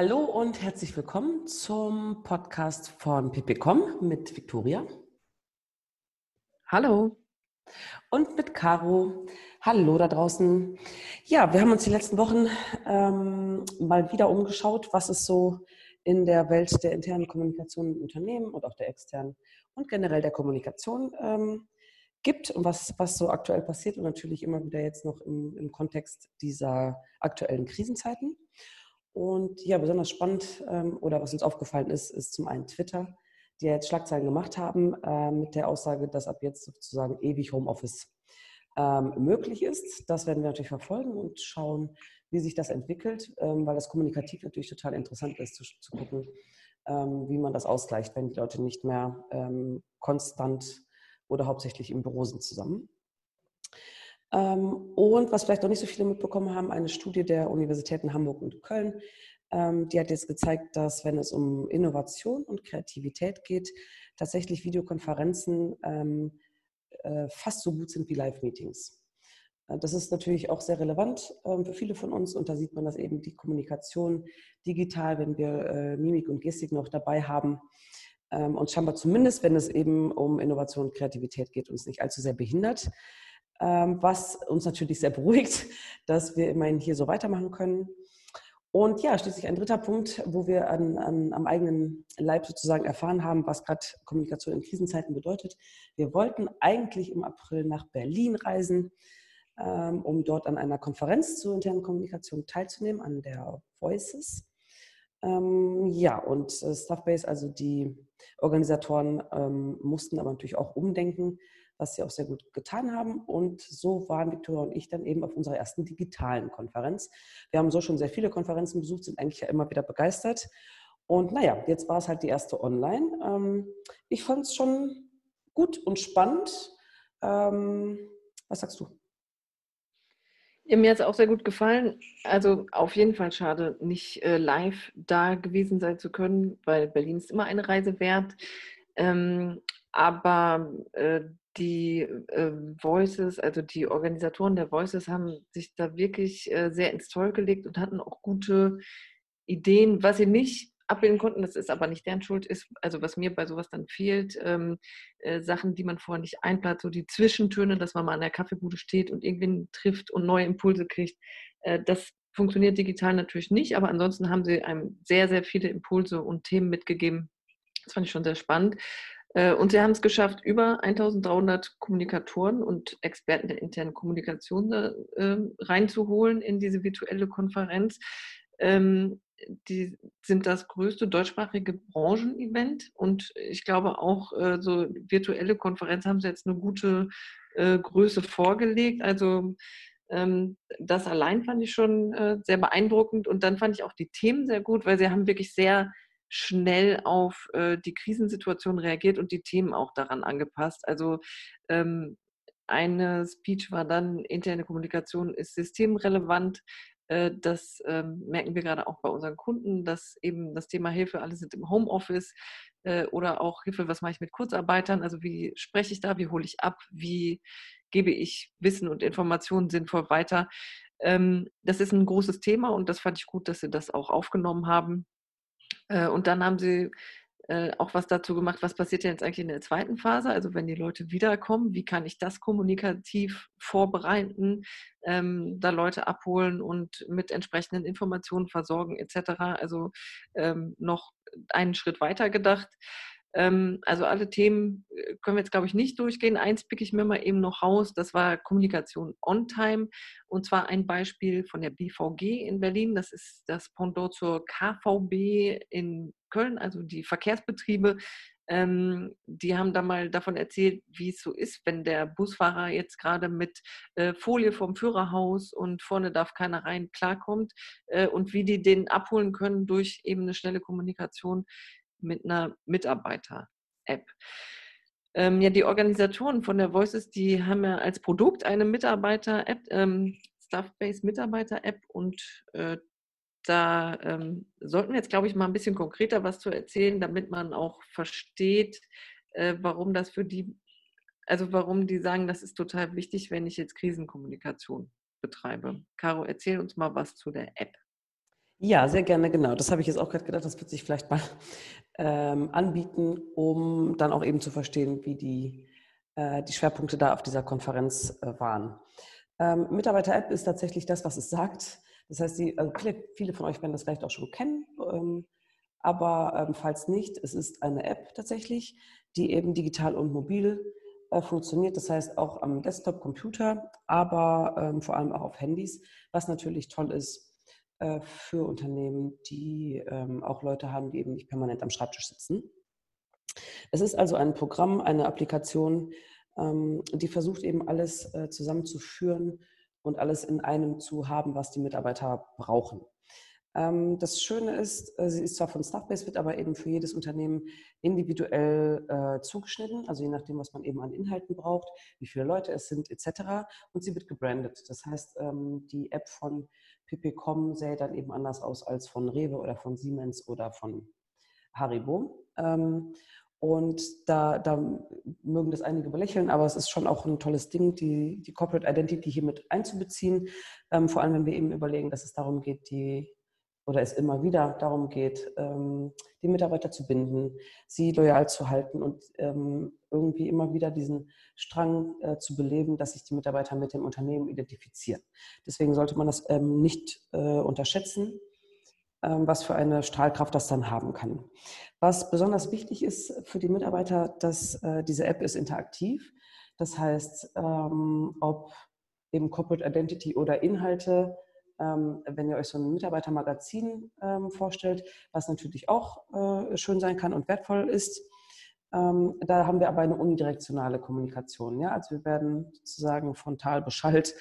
Hallo und herzlich willkommen zum Podcast von ppcom mit Viktoria. Hallo. Und mit Caro. Hallo da draußen. Ja, wir haben uns die letzten Wochen ähm, mal wieder umgeschaut, was es so in der Welt der internen Kommunikation in Unternehmen und auch der externen und generell der Kommunikation ähm, gibt und was, was so aktuell passiert und natürlich immer wieder jetzt noch im, im Kontext dieser aktuellen Krisenzeiten. Und ja, besonders spannend ähm, oder was uns aufgefallen ist, ist zum einen Twitter, die ja jetzt Schlagzeilen gemacht haben äh, mit der Aussage, dass ab jetzt sozusagen ewig Homeoffice ähm, möglich ist. Das werden wir natürlich verfolgen und schauen, wie sich das entwickelt, ähm, weil das kommunikativ natürlich total interessant ist, zu, zu gucken, wie man das ausgleicht, wenn die Leute nicht mehr konstant oder hauptsächlich im Büro sind zusammen. Ähm, und was vielleicht noch nicht so viele mitbekommen haben, eine Studie der Universitäten Hamburg und Köln, ähm, die hat jetzt gezeigt, dass wenn es um Innovation und Kreativität geht, tatsächlich Videokonferenzen ähm, äh, fast so gut sind wie Live-Meetings. Äh, das ist natürlich auch sehr relevant für viele von uns und da sieht man, dass eben die Kommunikation digital, wenn wir äh, Mimik und Gestik noch dabei haben, uns scheinbar zumindest, wenn es eben um Innovation und Kreativität geht, uns nicht allzu sehr behindert. Ähm, was uns natürlich sehr beruhigt, dass wir immerhin hier so weitermachen können. Und ja, schließlich ein dritter Punkt, wo wir an, an, am eigenen Leib sozusagen erfahren haben, was gerade Kommunikation in Krisenzeiten bedeutet. Wir wollten eigentlich im April nach Berlin reisen, ähm, um dort an einer Konferenz zur internen Kommunikation teilzunehmen, an der Voices. Ähm, ja, und äh, Stuffbase, also die Organisatoren, ähm, mussten aber natürlich auch umdenken was sie auch sehr gut getan haben. Und so waren Viktoria und ich dann eben auf unserer ersten digitalen Konferenz. Wir haben so schon sehr viele Konferenzen besucht, sind eigentlich ja immer wieder begeistert. Und naja, jetzt war es halt die erste online. Ähm, ich fand es schon gut und spannend. Ähm, was sagst du? Ja, mir hat es auch sehr gut gefallen. Also auf jeden Fall schade, nicht äh, live da gewesen sein zu können, weil Berlin ist immer eine Reise wert. Ähm, aber äh, die äh, Voices, also die Organisatoren der Voices haben sich da wirklich äh, sehr ins Zoll gelegt und hatten auch gute Ideen, was sie nicht abbilden konnten, das ist aber nicht deren Schuld, ist, also was mir bei sowas dann fehlt, ähm, äh, Sachen, die man vorher nicht einplant, so die Zwischentöne, dass man mal an der Kaffeebude steht und irgendwen trifft und neue Impulse kriegt, äh, das funktioniert digital natürlich nicht, aber ansonsten haben sie einem sehr, sehr viele Impulse und Themen mitgegeben. Das fand ich schon sehr spannend. Äh, und sie haben es geschafft, über 1300 Kommunikatoren und Experten der internen Kommunikation äh, reinzuholen in diese virtuelle Konferenz. Ähm, die sind das größte deutschsprachige Branchenevent und ich glaube auch äh, so virtuelle Konferenz haben sie jetzt eine gute äh, Größe vorgelegt. Also ähm, das allein fand ich schon sehr beeindruckend und dann fand ich auch die Themen sehr gut, weil sie haben wirklich sehr schnell auf äh, die Krisensituation reagiert und die Themen auch daran angepasst. Also ähm, eine Speech war dann, interne Kommunikation ist systemrelevant. Äh, das ähm, merken wir gerade auch bei unseren Kunden, dass eben das Thema Hilfe, alle sind im Homeoffice äh, oder auch Hilfe, was mache ich mit Kurzarbeitern? Also wie spreche ich da, wie hole ich ab, wie gebe ich Wissen und Informationen sinnvoll weiter? Ähm, das ist ein großes Thema und das fand ich gut, dass Sie das auch aufgenommen haben. Äh, und dann haben sie äh, auch was dazu gemacht, was passiert denn jetzt eigentlich in der zweiten Phase? Also wenn die Leute wiederkommen, wie kann ich das kommunikativ vorbereiten, ähm, da Leute abholen und mit entsprechenden Informationen versorgen etc. Also ähm, noch einen Schritt weiter gedacht. Ähm, also alle Themen äh, können wir jetzt, glaube ich, nicht durchgehen. Eins picke ich mir mal eben noch raus. Das war Kommunikation on-time. Und zwar ein Beispiel von der BVG in Berlin. Das ist das Pendant zur KVB in Köln, also die Verkehrsbetriebe. Ähm, die haben da mal davon erzählt, wie es so ist, wenn der Busfahrer jetzt gerade mit äh, Folie vom Führerhaus und vorne darf keiner rein klarkommt äh, und wie die den abholen können durch eben eine schnelle Kommunikation mit einer Mitarbeiter-App. Ähm, ja, die Organisatoren von der Voices, die haben ja als Produkt eine Mitarbeiter-App, ähm, Staff-Based Mitarbeiter-App und äh, da ähm, sollten wir jetzt, glaube ich, mal ein bisschen konkreter was zu erzählen, damit man auch versteht, äh, warum das für die, also warum die sagen, das ist total wichtig, wenn ich jetzt Krisenkommunikation betreibe. Caro, erzähl uns mal was zu der App. Ja, sehr gerne, genau. Das habe ich jetzt auch gerade gedacht, das wird sich vielleicht mal ähm, anbieten, um dann auch eben zu verstehen, wie die, äh, die Schwerpunkte da auf dieser Konferenz äh, waren. Ähm, Mitarbeiter-App ist tatsächlich das, was es sagt. Das heißt, die, also viele, viele, von euch werden das vielleicht auch schon kennen, ähm, aber ähm, falls nicht, es ist eine App tatsächlich, die eben digital und mobil äh, funktioniert. Das heißt auch am Desktop, Computer, aber ähm, vor allem auch auf Handys, was natürlich toll ist äh, für Unternehmen, die ähm, auch Leute haben, die eben nicht permanent am Schreibtisch sitzen. Es ist also ein Programm, eine Applikation, ähm, die versucht eben alles äh, zusammenzuführen und alles in einem zu haben, was die Mitarbeiter brauchen. Ähm, das Schöne ist, äh, sie ist zwar von Staffbase, wird aber eben für jedes Unternehmen individuell äh, zugeschnitten, also je nachdem, was man eben an Inhalten braucht, wie viele Leute es sind, etc. Und sie wird gebrandet. Das heißt, ähm, die App von pp.com sähe dann eben anders aus als von Rewe oder von Siemens oder von Haribo. Ähm, und da, da, mögen das einige belächeln, aber es ist schon auch ein tolles Ding, die, die Corporate Identity hier mit einzubeziehen. Ähm, vor allem, wenn wir eben überlegen, dass es darum geht, die oder es immer wieder darum geht, ähm, die Mitarbeiter zu binden, sie loyal zu halten und ähm, irgendwie immer wieder diesen Strang äh, zu beleben, dass sich die Mitarbeiter mit dem Unternehmen identifizieren. Deswegen sollte man das ähm, nicht äh, unterschätzen, was für eine Strahlkraft das dann haben kann. Was besonders wichtig ist für die Mitarbeiter, dass äh, diese App ist interaktiv. Das heißt, ob eben Corporate Identity oder Inhalte wenn ihr euch so ein Mitarbeitermagazin ähm, vorstellt, was natürlich auch äh, schön sein kann und wertvoll ist. Ähm, da haben wir aber eine unidirektionale Kommunikation. Ja? Also wir werden sozusagen frontal beschallt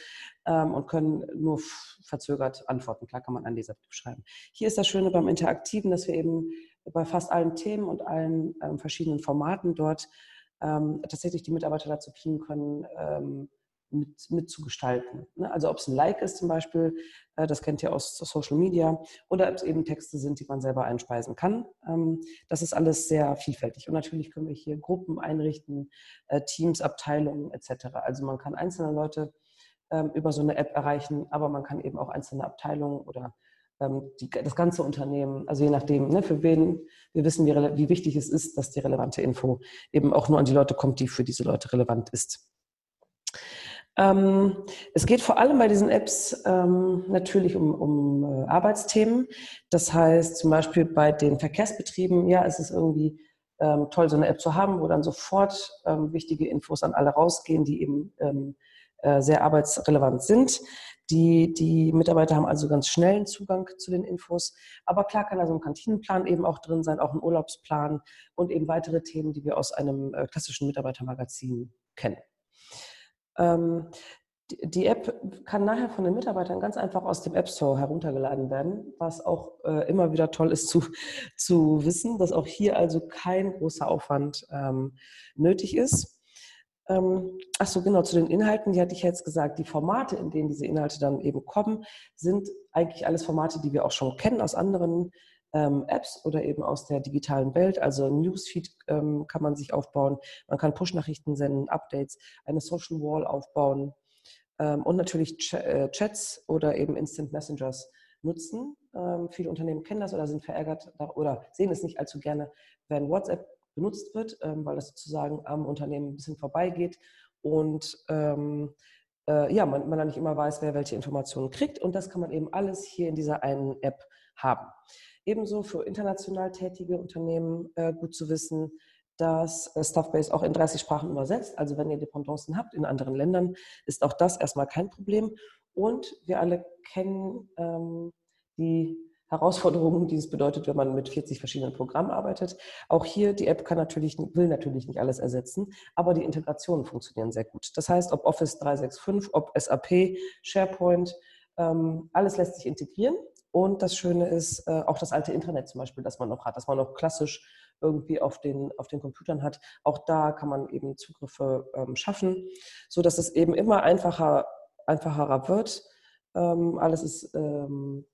ähm, und können nur verzögert antworten. Klar kann man an dieser schreiben. Hier ist das Schöne beim Interaktiven, dass wir eben bei fast allen Themen und allen ähm, verschiedenen Formaten dort ähm, tatsächlich die Mitarbeiter dazu kriegen können, mit, mitzugestalten. Ne? Also ob es ein Like ist zum Beispiel, äh, das kennt ihr aus Social Media, oder ob es eben Texte sind, die man selber einspeisen kann. Ähm, das ist alles sehr vielfältig. Und natürlich können wir hier Gruppen einrichten, äh, Teams, Abteilungen etc. Also man kann einzelne Leute ähm, über so eine App erreichen, aber man kann eben auch einzelne Abteilungen oder ähm, die, das ganze Unternehmen, also je nachdem, ne, für wen wir wissen, wie, wie wichtig es ist, dass die relevante Info eben auch nur an die Leute kommt, die für diese Leute relevant ist. Ähm, es geht vor allem bei diesen Apps ähm, natürlich um, um äh, Arbeitsthemen. Das heißt zum Beispiel bei den Verkehrsbetrieben, ja, es ist irgendwie ähm, toll, so eine App zu haben, wo dann sofort ähm, wichtige Infos an alle rausgehen, die eben ähm, äh, sehr arbeitsrelevant sind. Die, die Mitarbeiter haben also ganz schnellen Zugang zu den Infos. Aber klar kann also ein Kantinenplan eben auch drin sein, auch ein Urlaubsplan und eben weitere Themen, die wir aus einem äh, klassischen Mitarbeitermagazin kennen. Ähm, die App kann nachher von den Mitarbeitern ganz einfach aus dem App Store heruntergeladen werden, was auch äh, immer wieder toll ist zu, zu wissen, dass auch hier also kein großer Aufwand ähm, nötig ist. Ähm, ach so, genau, zu den Inhalten, die hatte ich jetzt gesagt, die Formate, in denen diese Inhalte dann eben kommen, sind eigentlich alles Formate, die wir auch schon kennen aus anderen ähm, Apps oder eben aus der digitalen Welt. Also Newsfeed ähm, kann man sich aufbauen, man kann Push-Nachrichten senden, Updates, eine Social Wall aufbauen ähm, und natürlich Ch äh, Chats oder eben Instant Messengers nutzen. Ähm, viele Unternehmen kennen das oder sind verärgert oder sehen es nicht allzu gerne, wenn WhatsApp benutzt wird, ähm, weil das sozusagen am Unternehmen ein bisschen vorbeigeht und ähm, äh, ja, man, man dann nicht immer weiß, wer welche Informationen kriegt. Und das kann man eben alles hier in dieser einen App haben. Ebenso für international tätige Unternehmen äh, gut zu wissen, dass äh, Stuffbase auch in 30 Sprachen übersetzt. Also wenn ihr Dependancen habt in anderen Ländern, ist auch das erstmal kein Problem. Und wir alle kennen ähm, die Herausforderungen, die es bedeutet, wenn man mit 40 verschiedenen Programmen arbeitet. Auch hier, die App kann natürlich, will natürlich nicht alles ersetzen, aber die Integrationen funktionieren sehr gut. Das heißt, ob Office 365, ob SAP, SharePoint, ähm, alles lässt sich integrieren. Und das Schöne ist äh, auch das alte Internet zum Beispiel, das man noch hat, das man noch klassisch irgendwie auf den, auf den Computern hat. Auch da kann man eben Zugriffe ähm, schaffen, sodass es eben immer einfacher, einfacher wird. Ähm, alles ist ähm,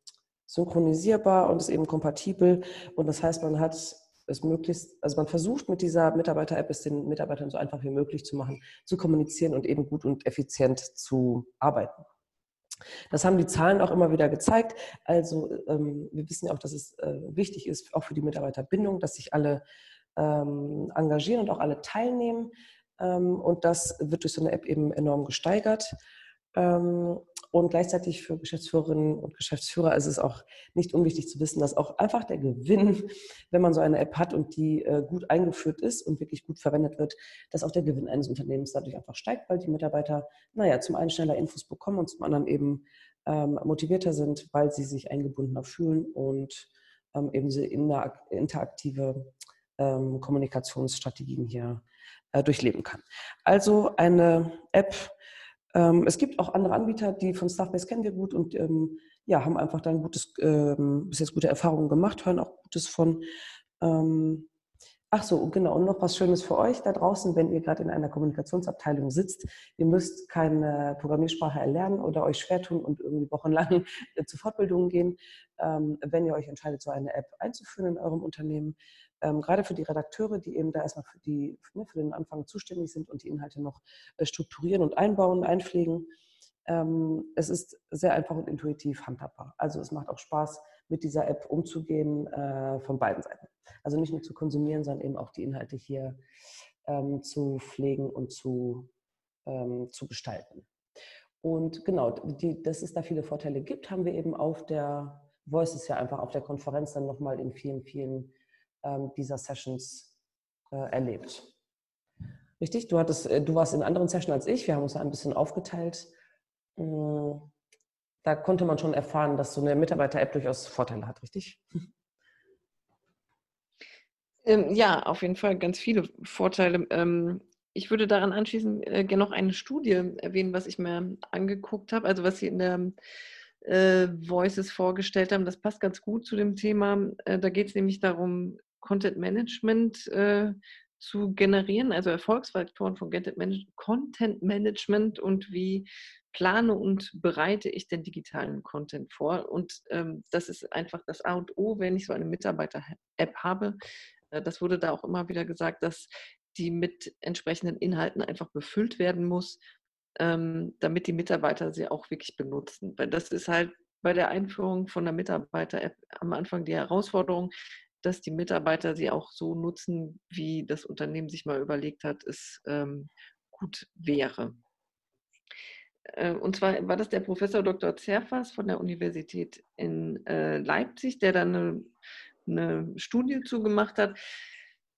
synchronisierbar und ist eben kompatibel. Und das heißt, man hat es möglichst, also man versucht mit dieser Mitarbeiter-App es den Mitarbeitern so einfach wie möglich zu machen, zu kommunizieren und eben gut und effizient zu arbeiten. Das haben die Zahlen auch immer wieder gezeigt. Also ähm, wir wissen ja auch, dass es äh, wichtig ist, auch für die Mitarbeiterbindung, dass sich alle ähm, engagieren und auch alle teilnehmen. Ähm, und das wird durch so eine App eben enorm gesteigert. Ähm, und gleichzeitig für Geschäftsführerinnen und Geschäftsführer ist es auch nicht unwichtig zu wissen, dass auch einfach der Gewinn, wenn man so eine App hat und die äh, gut eingeführt ist und wirklich gut verwendet wird, dass auch der Gewinn eines Unternehmens dadurch einfach steigt, weil die Mitarbeiter, naja, zum einen schneller Infos bekommen und zum anderen eben ähm, motivierter sind, weil sie sich eingebundener fühlen und ähm, eben diese interaktive ähm, Kommunikationsstrategien hier äh, durchleben kann. Also eine App, es gibt auch andere Anbieter, die von Staffbase kennen wir gut und ähm, ja, haben einfach dann gutes, ähm, bis jetzt gute Erfahrungen gemacht, hören auch Gutes von. Ähm, ach so, genau, und noch was Schönes für euch da draußen, wenn ihr gerade in einer Kommunikationsabteilung sitzt. Ihr müsst keine Programmiersprache erlernen oder euch schwer tun und irgendwie wochenlang zu Fortbildungen gehen. Ähm, wenn ihr euch entscheidet, so eine App einzuführen in eurem Unternehmen, ähm, gerade für die Redakteure, die eben da erstmal für, die, ne, für den Anfang zuständig sind und die Inhalte noch äh, strukturieren und einbauen, einpflegen. Ähm, es ist sehr einfach und intuitiv handhabbar. Also es macht auch Spaß, mit dieser App umzugehen äh, von beiden Seiten. Also nicht nur zu konsumieren, sondern eben auch die Inhalte hier ähm, zu pflegen und zu, ähm, zu gestalten. Und genau, die, dass es da viele Vorteile gibt, haben wir eben auf der Voices ja einfach auf der Konferenz dann nochmal in vielen, vielen ähm, dieser Sessions äh, erlebt. Richtig? Du, hattest, äh, du warst in anderen Sessions als ich. Wir haben uns ein bisschen aufgeteilt. Mm, da konnte man schon erfahren, dass so eine Mitarbeiter-App durchaus Vorteile hat, richtig? Ähm, ja, auf jeden Fall ganz viele Vorteile. Ähm, ich würde daran anschließend äh, gerne noch eine Studie erwähnen, was ich mir angeguckt habe, also was Sie in der äh, Voices vorgestellt haben. Das passt ganz gut zu dem Thema. Äh, da geht es nämlich darum, Content Management zu generieren, also Erfolgsfaktoren von Content Management und wie plane und bereite ich den digitalen Content vor. Und ähm, das ist einfach das A und O, wenn ich so eine Mitarbeiter-App habe. Äh, das wurde da auch immer wieder gesagt, dass die mit entsprechenden Inhalten einfach befüllt werden muss, ähm, damit die Mitarbeiter sie auch wirklich benutzen. Weil das ist halt bei der Einführung von der Mitarbeiter-App am Anfang die Herausforderung, dass die Mitarbeiter sie auch so nutzen, wie das Unternehmen sich mal überlegt hat, es ähm, gut wäre. Äh, und zwar war das der Professor Dr. Zerfas von der Universität in äh, Leipzig, der dann eine, eine Studie zugemacht hat.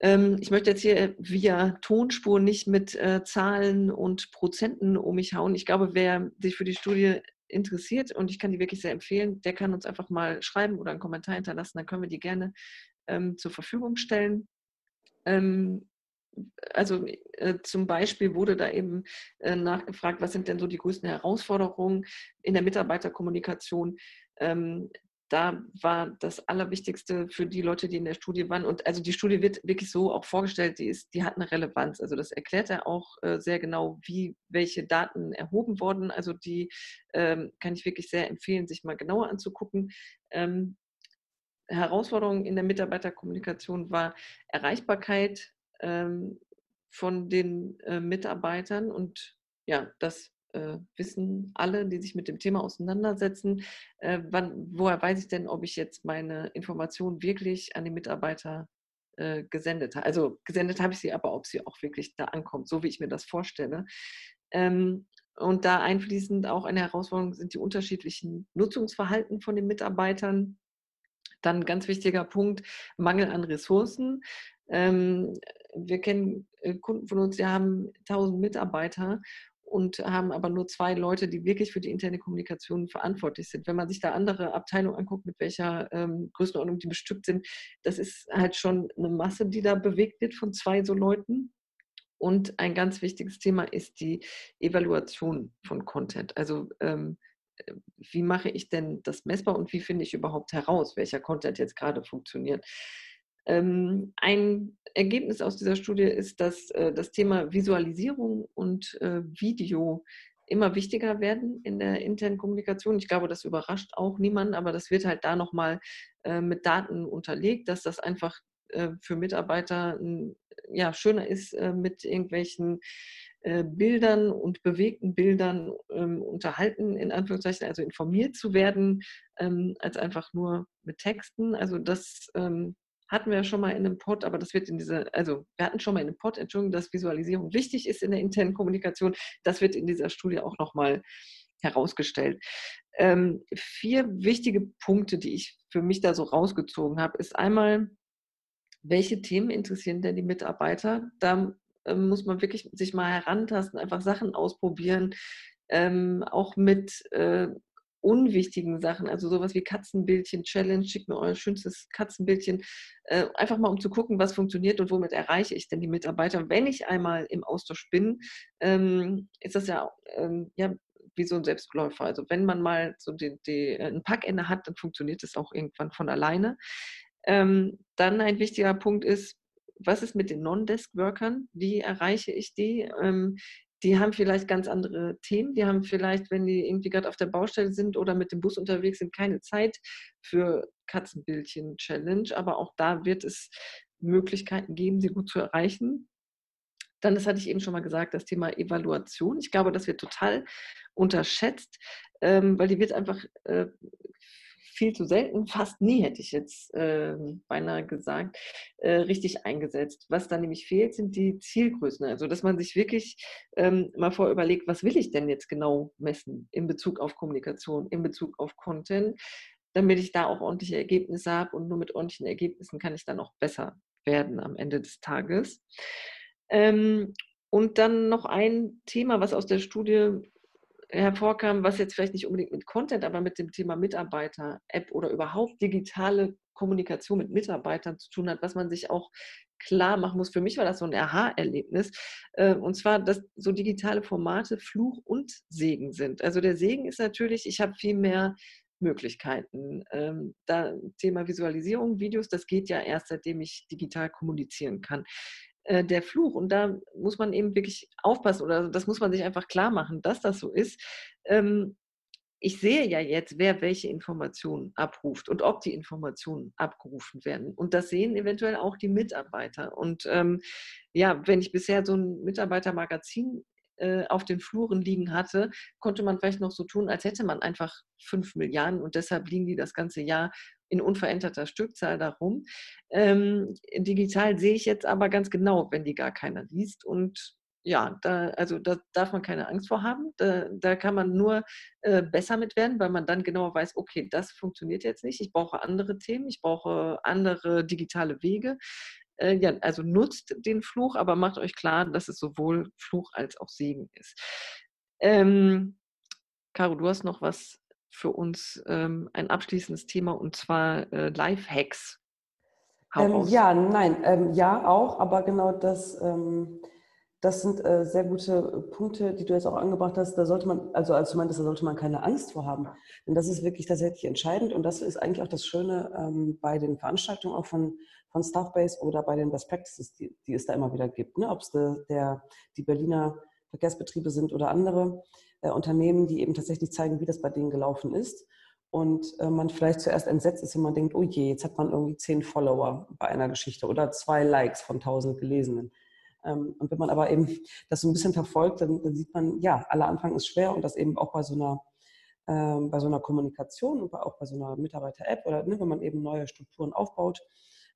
Ähm, ich möchte jetzt hier via Tonspur nicht mit äh, Zahlen und Prozenten um mich hauen. Ich glaube, wer sich für die Studie interessiert und ich kann die wirklich sehr empfehlen, der kann uns einfach mal schreiben oder einen Kommentar hinterlassen, dann können wir die gerne ähm, zur Verfügung stellen. Ähm, also äh, zum Beispiel wurde da eben äh, nachgefragt, was sind denn so die größten Herausforderungen in der Mitarbeiterkommunikation. Ähm, da war das Allerwichtigste für die Leute, die in der Studie waren. Und also die Studie wird wirklich so auch vorgestellt, die, ist, die hat eine Relevanz. Also das erklärt er auch äh, sehr genau, wie welche Daten erhoben wurden. Also die ähm, kann ich wirklich sehr empfehlen, sich mal genauer anzugucken. Ähm, Herausforderung in der Mitarbeiterkommunikation war Erreichbarkeit ähm, von den äh, Mitarbeitern. Und ja, das äh, wissen alle, die sich mit dem Thema auseinandersetzen. Äh, wann, woher weiß ich denn, ob ich jetzt meine Informationen wirklich an die Mitarbeiter äh, gesendet habe? Also gesendet habe ich sie, aber ob sie auch wirklich da ankommt, so wie ich mir das vorstelle. Ähm, und da einfließend auch eine Herausforderung sind die unterschiedlichen Nutzungsverhalten von den Mitarbeitern. Dann ein ganz wichtiger Punkt, Mangel an Ressourcen. Ähm, wir kennen äh, Kunden von uns, die haben 1000 Mitarbeiter und haben aber nur zwei Leute, die wirklich für die interne Kommunikation verantwortlich sind. Wenn man sich da andere Abteilungen anguckt, mit welcher ähm, Größenordnung die bestückt sind, das ist halt schon eine Masse, die da bewegt wird von zwei so Leuten. Und ein ganz wichtiges Thema ist die Evaluation von Content. Also ähm, wie mache ich denn das messbar und wie finde ich überhaupt heraus, welcher Content jetzt gerade funktioniert. Ähm, ein Ergebnis aus dieser Studie ist, dass äh, das Thema Visualisierung und äh, Video immer wichtiger werden in der internen Kommunikation. Ich glaube, das überrascht auch niemanden, aber das wird halt da nochmal äh, mit Daten unterlegt, dass das einfach für Mitarbeiter ja, schöner ist, mit irgendwelchen äh, Bildern und bewegten Bildern ähm, unterhalten, in Anführungszeichen, also informiert zu werden, ähm, als einfach nur mit Texten. Also das ähm, hatten wir schon mal in einem Pod, aber das wird in dieser, also wir hatten schon mal in einem Pod, Entschuldigung, dass Visualisierung wichtig ist in der internen Kommunikation. Das wird in dieser Studie auch nochmal herausgestellt. Ähm, vier wichtige Punkte, die ich für mich da so rausgezogen habe, ist einmal, welche Themen interessieren denn die Mitarbeiter? Da ähm, muss man wirklich sich mal herantasten, einfach Sachen ausprobieren, ähm, auch mit äh, unwichtigen Sachen, also sowas wie Katzenbildchen, Challenge, schickt mir euer schönstes Katzenbildchen, äh, einfach mal um zu gucken, was funktioniert und womit erreiche ich denn die Mitarbeiter. Wenn ich einmal im Austausch bin, ähm, ist das ja, ähm, ja wie so ein Selbstläufer. Also wenn man mal so die, die, äh, ein Packende hat, dann funktioniert es auch irgendwann von alleine. Ähm, dann ein wichtiger Punkt ist, was ist mit den Non-Desk-Workern? Wie erreiche ich die? Ähm, die haben vielleicht ganz andere Themen. Die haben vielleicht, wenn die irgendwie gerade auf der Baustelle sind oder mit dem Bus unterwegs sind, keine Zeit für Katzenbildchen-Challenge. Aber auch da wird es Möglichkeiten geben, sie gut zu erreichen. Dann, das hatte ich eben schon mal gesagt, das Thema Evaluation. Ich glaube, das wird total unterschätzt, ähm, weil die wird einfach äh, viel zu selten, fast nie hätte ich jetzt äh, beinahe gesagt, äh, richtig eingesetzt. Was da nämlich fehlt, sind die Zielgrößen. Also, dass man sich wirklich ähm, mal vor überlegt, was will ich denn jetzt genau messen in Bezug auf Kommunikation, in Bezug auf Content, damit ich da auch ordentliche Ergebnisse habe und nur mit ordentlichen Ergebnissen kann ich dann auch besser werden am Ende des Tages. Ähm, und dann noch ein Thema, was aus der Studie hervorkam, was jetzt vielleicht nicht unbedingt mit Content, aber mit dem Thema Mitarbeiter-App oder überhaupt digitale Kommunikation mit Mitarbeitern zu tun hat, was man sich auch klar machen muss. Für mich war das so ein Aha-Erlebnis. Äh, und zwar, dass so digitale Formate Fluch und Segen sind. Also der Segen ist natürlich, ich habe viel mehr Möglichkeiten. Ähm, da Thema Visualisierung, Videos, das geht ja erst, seitdem ich digital kommunizieren kann. Äh, der Fluch. Und da muss man eben wirklich aufpassen oder das muss man sich einfach klar machen, dass das so ist. Ähm, ich sehe ja jetzt, wer welche Informationen abruft und ob die Informationen abgerufen werden. Und das sehen eventuell auch die Mitarbeiter. Und ähm, ja, wenn ich bisher so ein Mitarbeitermagazin äh, auf den Fluren liegen hatte, konnte man vielleicht noch so tun, als hätte man einfach fünf Milliarden und deshalb liegen die das ganze Jahr in unveränderter Stückzahl darum. Ähm, digital sehe ich jetzt aber ganz genau, wenn die gar keiner liest. Und ja, da, also da darf man keine Angst vor haben. Da, da kann man nur äh, besser mit werden, weil man dann genauer weiß, okay, das funktioniert jetzt nicht. Ich brauche andere Themen, ich brauche andere digitale Wege. Äh, ja, also nutzt den Fluch, aber macht euch klar, dass es sowohl Fluch als auch Segen ist. Ähm, Caro, du hast noch was für uns ähm, ein abschließendes Thema und zwar äh, Live-Hacks. Ähm, ja, nein, ähm, ja auch, aber genau das, ähm, das sind äh, sehr gute Punkte, die du jetzt auch angebracht hast. Da sollte man, also als du meintest, da sollte man keine Angst vor haben. Denn das ist wirklich tatsächlich entscheidend und das ist eigentlich auch das Schöne ähm, bei den Veranstaltungen auch von, von Staffbase oder bei den Best Practices, die, die es da immer wieder gibt. Ne? Ob es der, der, die Berliner Verkehrsbetriebe sind oder andere äh, Unternehmen, die eben tatsächlich zeigen, wie das bei denen gelaufen ist. Und äh, man vielleicht zuerst entsetzt ist, wenn man denkt, oh je, jetzt hat man irgendwie zehn Follower bei einer Geschichte oder zwei Likes von tausend Gelesenen. Ähm, und wenn man aber eben das so ein bisschen verfolgt, dann, dann sieht man, ja, aller Anfang ist schwer und das eben auch bei so einer ähm, bei so einer Kommunikation und auch bei so einer Mitarbeiter-App oder ne, wenn man eben neue Strukturen aufbaut,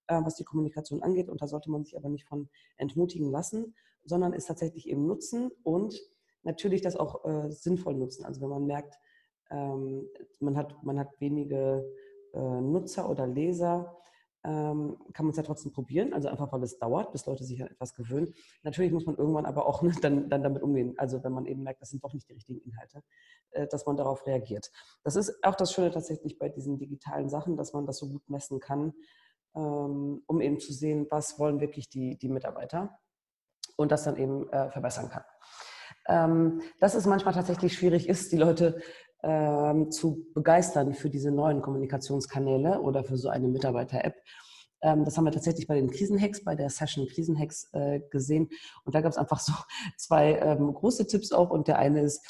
äh, was die Kommunikation angeht. Und da sollte man sich aber nicht von entmutigen lassen, sondern es tatsächlich eben nutzen und natürlich das auch äh, sinnvoll nutzen. Also wenn man merkt, ähm, man, hat, man hat wenige äh, Nutzer oder Leser, ähm, kann man es ja trotzdem probieren, also einfach weil es dauert, bis Leute sich an etwas gewöhnen. Natürlich muss man irgendwann aber auch ne, dann, dann damit umgehen, also wenn man eben merkt, das sind doch nicht die richtigen Inhalte, äh, dass man darauf reagiert. Das ist auch das Schöne tatsächlich bei diesen digitalen Sachen, dass man das so gut messen kann, ähm, um eben zu sehen, was wollen wirklich die, die Mitarbeiter und das dann eben äh, verbessern kann ähm, dass es manchmal tatsächlich schwierig ist, die Leute ähm, zu begeistern für diese neuen Kommunikationskanäle oder für so eine Mitarbeiter-App. Ähm, das haben wir tatsächlich bei den Krisenhacks, bei der Session Krisenhacks äh, gesehen. Und da gab es einfach so zwei ähm, große Tipps auch. Und der eine ist,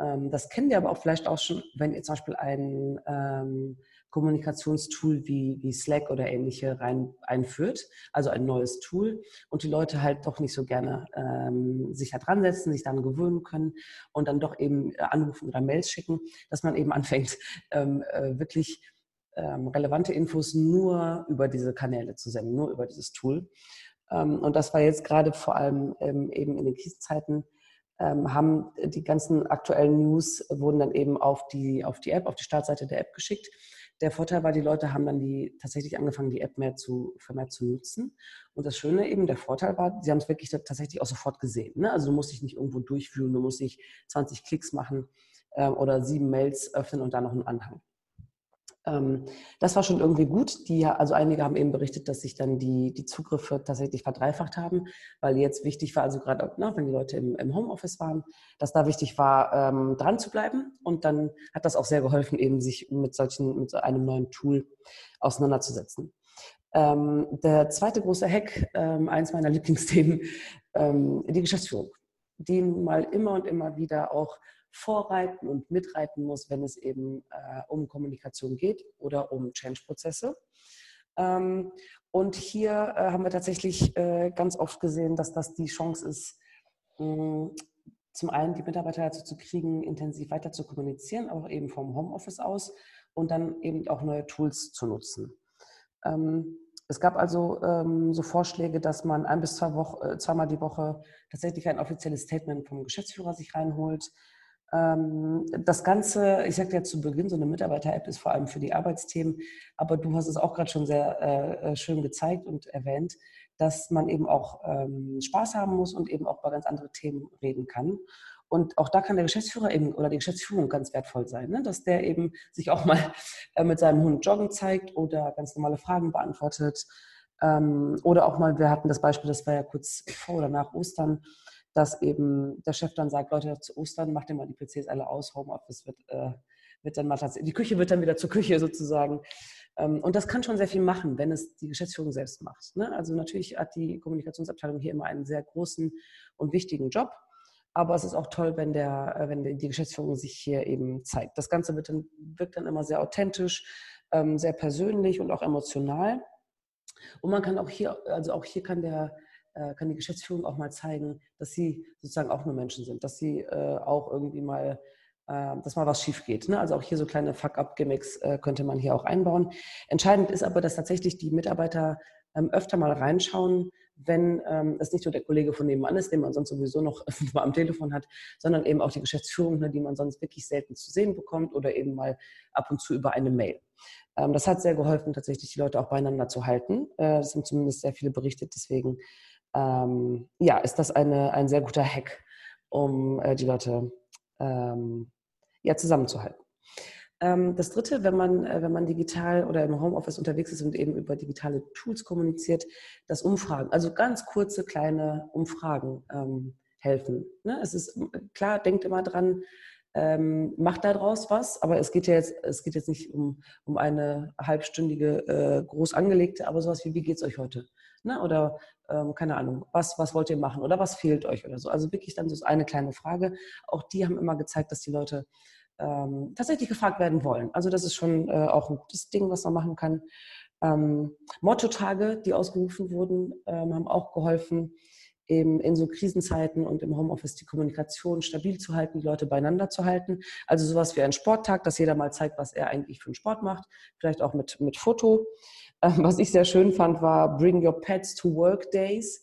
ähm, das kennen wir aber auch vielleicht auch schon, wenn ihr zum Beispiel einen ähm, Kommunikationstool wie, wie Slack oder ähnliche rein einführt, also ein neues Tool und die Leute halt doch nicht so gerne ähm, sich da dran setzen, sich dann gewöhnen können und dann doch eben äh, anrufen oder Mails schicken, dass man eben anfängt, ähm, äh, wirklich ähm, relevante Infos nur über diese Kanäle zu senden, nur über dieses Tool. Ähm, und das war jetzt gerade vor allem ähm, eben in den Krisenzeiten ähm, haben die ganzen aktuellen News wurden dann eben auf die, auf die App, auf die Startseite der App geschickt. Der Vorteil war, die Leute haben dann die tatsächlich angefangen, die App mehr zu, vermehrt zu nutzen. Und das Schöne eben, der Vorteil war, sie haben es wirklich tatsächlich auch sofort gesehen. Ne? Also du musst dich nicht irgendwo durchführen, du musst nicht 20 Klicks machen äh, oder sieben Mails öffnen und dann noch einen Anhang. Ähm, das war schon irgendwie gut. Die, also einige haben eben berichtet, dass sich dann die, die Zugriffe tatsächlich verdreifacht haben, weil jetzt wichtig war, also gerade na, wenn die Leute im, im, Homeoffice waren, dass da wichtig war, ähm, dran zu bleiben. Und dann hat das auch sehr geholfen, eben sich mit solchen, mit einem neuen Tool auseinanderzusetzen. Ähm, der zweite große Hack, ähm, eins meiner Lieblingsthemen, ähm, die Geschäftsführung, die mal immer und immer wieder auch vorreiten und mitreiten muss, wenn es eben äh, um Kommunikation geht oder um Change-Prozesse. Ähm, und hier äh, haben wir tatsächlich äh, ganz oft gesehen, dass das die Chance ist, mh, zum einen die Mitarbeiter dazu zu kriegen, intensiv weiter zu kommunizieren, auch eben vom Homeoffice aus und dann eben auch neue Tools zu nutzen. Ähm, es gab also ähm, so Vorschläge, dass man ein bis zwei Wochen, äh, zweimal die Woche tatsächlich ein offizielles Statement vom Geschäftsführer sich reinholt, das Ganze, ich sagte ja zu Beginn, so eine Mitarbeiter-App ist vor allem für die Arbeitsthemen, aber du hast es auch gerade schon sehr äh, äh, schön gezeigt und erwähnt, dass man eben auch ähm, Spaß haben muss und eben auch über ganz andere Themen reden kann. Und auch da kann der Geschäftsführer eben oder die Geschäftsführung ganz wertvoll sein, ne? dass der eben sich auch mal äh, mit seinem Hund joggen zeigt oder ganz normale Fragen beantwortet. Ähm, oder auch mal, wir hatten das Beispiel, das war ja kurz vor oder nach Ostern, dass eben der Chef dann sagt, Leute, zu Ostern macht ihr mal die PCs alle aus, Homeoffice wird, äh, wird dann mal tatsächlich, die Küche wird dann wieder zur Küche sozusagen. Ähm, und das kann schon sehr viel machen, wenn es die Geschäftsführung selbst macht. Ne? Also natürlich hat die Kommunikationsabteilung hier immer einen sehr großen und wichtigen Job. Aber es ist auch toll, wenn, der, äh, wenn die Geschäftsführung sich hier eben zeigt. Das Ganze wird dann, wirkt dann immer sehr authentisch, ähm, sehr persönlich und auch emotional. Und man kann auch hier, also auch hier kann der, kann die Geschäftsführung auch mal zeigen, dass sie sozusagen auch nur Menschen sind, dass sie äh, auch irgendwie mal, äh, dass mal was schief geht. Ne? Also auch hier so kleine Fuck-up-Gimmicks äh, könnte man hier auch einbauen. Entscheidend ist aber, dass tatsächlich die Mitarbeiter ähm, öfter mal reinschauen, wenn ähm, es nicht nur der Kollege von nebenan ist, den man sonst sowieso noch mal am Telefon hat, sondern eben auch die Geschäftsführung, ne, die man sonst wirklich selten zu sehen bekommt oder eben mal ab und zu über eine Mail. Ähm, das hat sehr geholfen, tatsächlich die Leute auch beieinander zu halten. Äh, das haben zumindest sehr viele berichtet. Deswegen ähm, ja, ist das eine, ein sehr guter Hack, um äh, die Leute ähm, ja, zusammenzuhalten. Ähm, das dritte, wenn man, äh, wenn man digital oder im Homeoffice unterwegs ist und eben über digitale Tools kommuniziert, das Umfragen, also ganz kurze, kleine Umfragen ähm, helfen. Ne? Es ist klar, denkt immer dran, ähm, macht daraus was, aber es geht ja jetzt, es geht jetzt nicht um, um eine halbstündige, äh, groß angelegte, aber sowas wie, wie geht es euch heute? Ne? Oder ähm, keine Ahnung, was, was wollt ihr machen oder was fehlt euch oder so. Also wirklich dann so eine kleine Frage. Auch die haben immer gezeigt, dass die Leute ähm, tatsächlich gefragt werden wollen. Also das ist schon äh, auch ein gutes Ding, was man machen kann. Ähm, Motto-Tage, die ausgerufen wurden, ähm, haben auch geholfen, eben in so Krisenzeiten und im Homeoffice die Kommunikation stabil zu halten, die Leute beieinander zu halten. Also sowas wie ein Sporttag, dass jeder mal zeigt, was er eigentlich für einen Sport macht, vielleicht auch mit, mit Foto. Ähm, was ich sehr schön fand, war Bring Your Pets to Work Days.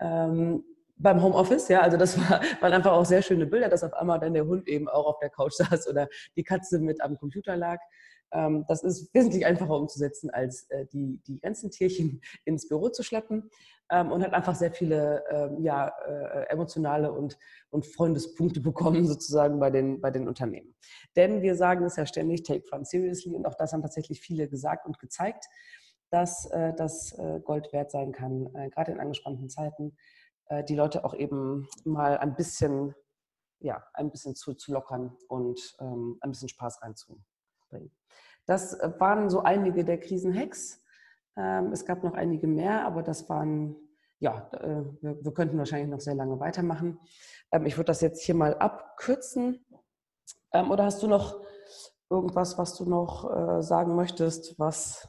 Ähm, beim Homeoffice, ja, also das war, waren einfach auch sehr schöne Bilder, dass auf einmal dann der Hund eben auch auf der Couch saß oder die Katze mit am Computer lag. Ähm, das ist wesentlich einfacher umzusetzen, als äh, die, die ganzen Tierchen ins Büro zu schleppen ähm, und hat einfach sehr viele ähm, ja, äh, emotionale und, und Freundespunkte bekommen, sozusagen bei den, bei den Unternehmen. Denn wir sagen es ja ständig, take fun seriously und auch das haben tatsächlich viele gesagt und gezeigt, dass äh, das äh, Gold wert sein kann, äh, gerade in angespannten Zeiten, äh, die Leute auch eben mal ein bisschen, ja, ein bisschen zu, zu lockern und ähm, ein bisschen Spaß reinzubringen. Das waren so einige der Krisenhacks. Ähm, es gab noch einige mehr, aber das waren, ja, äh, wir, wir, könnten wahrscheinlich noch sehr lange weitermachen. Ähm, ich würde das jetzt hier mal abkürzen. Ähm, oder hast du noch irgendwas, was du noch äh, sagen möchtest, was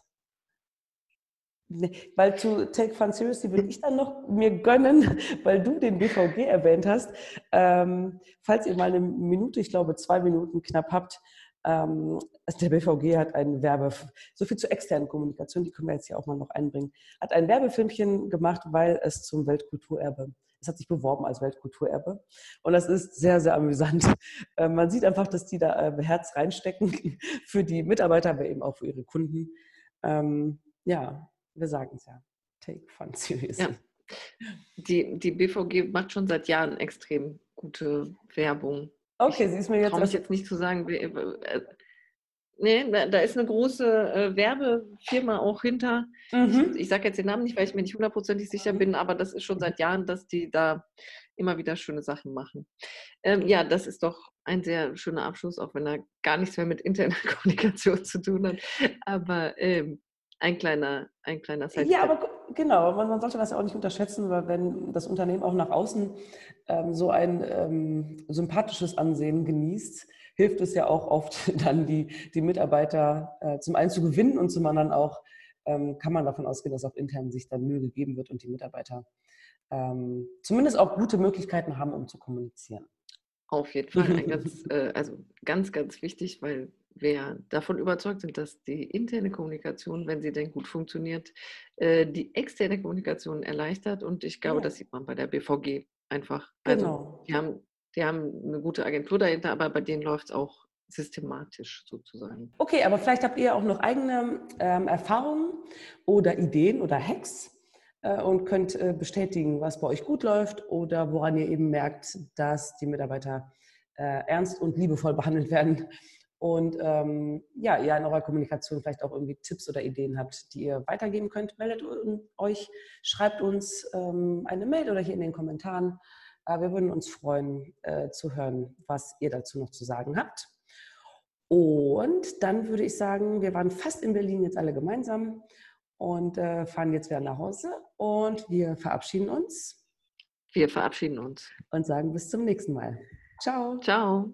Nee, weil zu Take Fun Seriously will ich dann noch mir gönnen, weil du den BVG erwähnt hast. Ähm, falls ihr mal eine Minute, ich glaube zwei Minuten knapp habt, ähm, der BVG hat ein Werbe, so viel zur externen Kommunikation, die können wir jetzt hier auch mal noch einbringen, hat ein Werbefilmchen gemacht, weil es zum Weltkulturerbe es hat sich beworben als Weltkulturerbe. Und das ist sehr, sehr amüsant. Äh, man sieht einfach, dass die da äh, Herz reinstecken für die Mitarbeiter, aber eben auch für ihre Kunden. Ähm, ja, wir sagen es ja. Take fun seriously. Ja. Die, die BVG macht schon seit Jahren extrem gute Werbung. Okay, sie ist mir jetzt. Traue mich jetzt nicht zu sagen. Äh, nee, da ist eine große äh, Werbefirma auch hinter. Mhm. Ich, ich sage jetzt den Namen nicht, weil ich mir nicht hundertprozentig sicher bin, aber das ist schon seit Jahren, dass die da immer wieder schöne Sachen machen. Ähm, ja, das ist doch ein sehr schöner Abschluss, auch wenn er gar nichts mehr mit interner Kommunikation zu tun hat. Aber ähm, ein kleiner, ein kleiner Side Ja, aber genau, man, man, sollte das ja auch nicht unterschätzen, weil wenn das Unternehmen auch nach außen ähm, so ein ähm, sympathisches Ansehen genießt, hilft es ja auch oft dann die, die Mitarbeiter äh, zum einen zu gewinnen und zum anderen auch ähm, kann man davon ausgehen, dass auch intern sich dann Mühe gegeben wird und die Mitarbeiter ähm, zumindest auch gute Möglichkeiten haben, um zu kommunizieren. Auf jeden Fall, ganz, äh, also ganz, ganz wichtig, weil wir davon überzeugt sind, dass die interne Kommunikation, wenn sie denn gut funktioniert, äh, die externe Kommunikation erleichtert. Und ich glaube, ja. das sieht man bei der BVG einfach. Also, genau. Die haben, die haben eine gute Agentur dahinter, aber bei denen läuft es auch systematisch sozusagen. Okay, aber vielleicht habt ihr auch noch eigene ähm, Erfahrungen oder Ideen oder Hacks und könnt äh, bestätigen, was bei euch gut läuft oder woran ihr eben merkt, dass die Mitarbeiter äh, ernst und liebevoll behandelt werden und ähm, ja, ihr in eurer Kommunikation vielleicht auch irgendwie Tipps oder Ideen habt, die ihr weitergeben könnt, meldet euch, schreibt uns ähm, eine Mail oder hier in den Kommentaren. Äh, wir würden uns freuen äh, zu hören, was ihr dazu noch zu sagen habt. Und dann würde ich sagen, wir waren fast in Berlin jetzt alle gemeinsam und äh, fahren jetzt wieder nach Hause und wir verabschieden uns. Wir verabschieden uns. Und sagen bis zum nächsten Mal. Ciao. Ciao.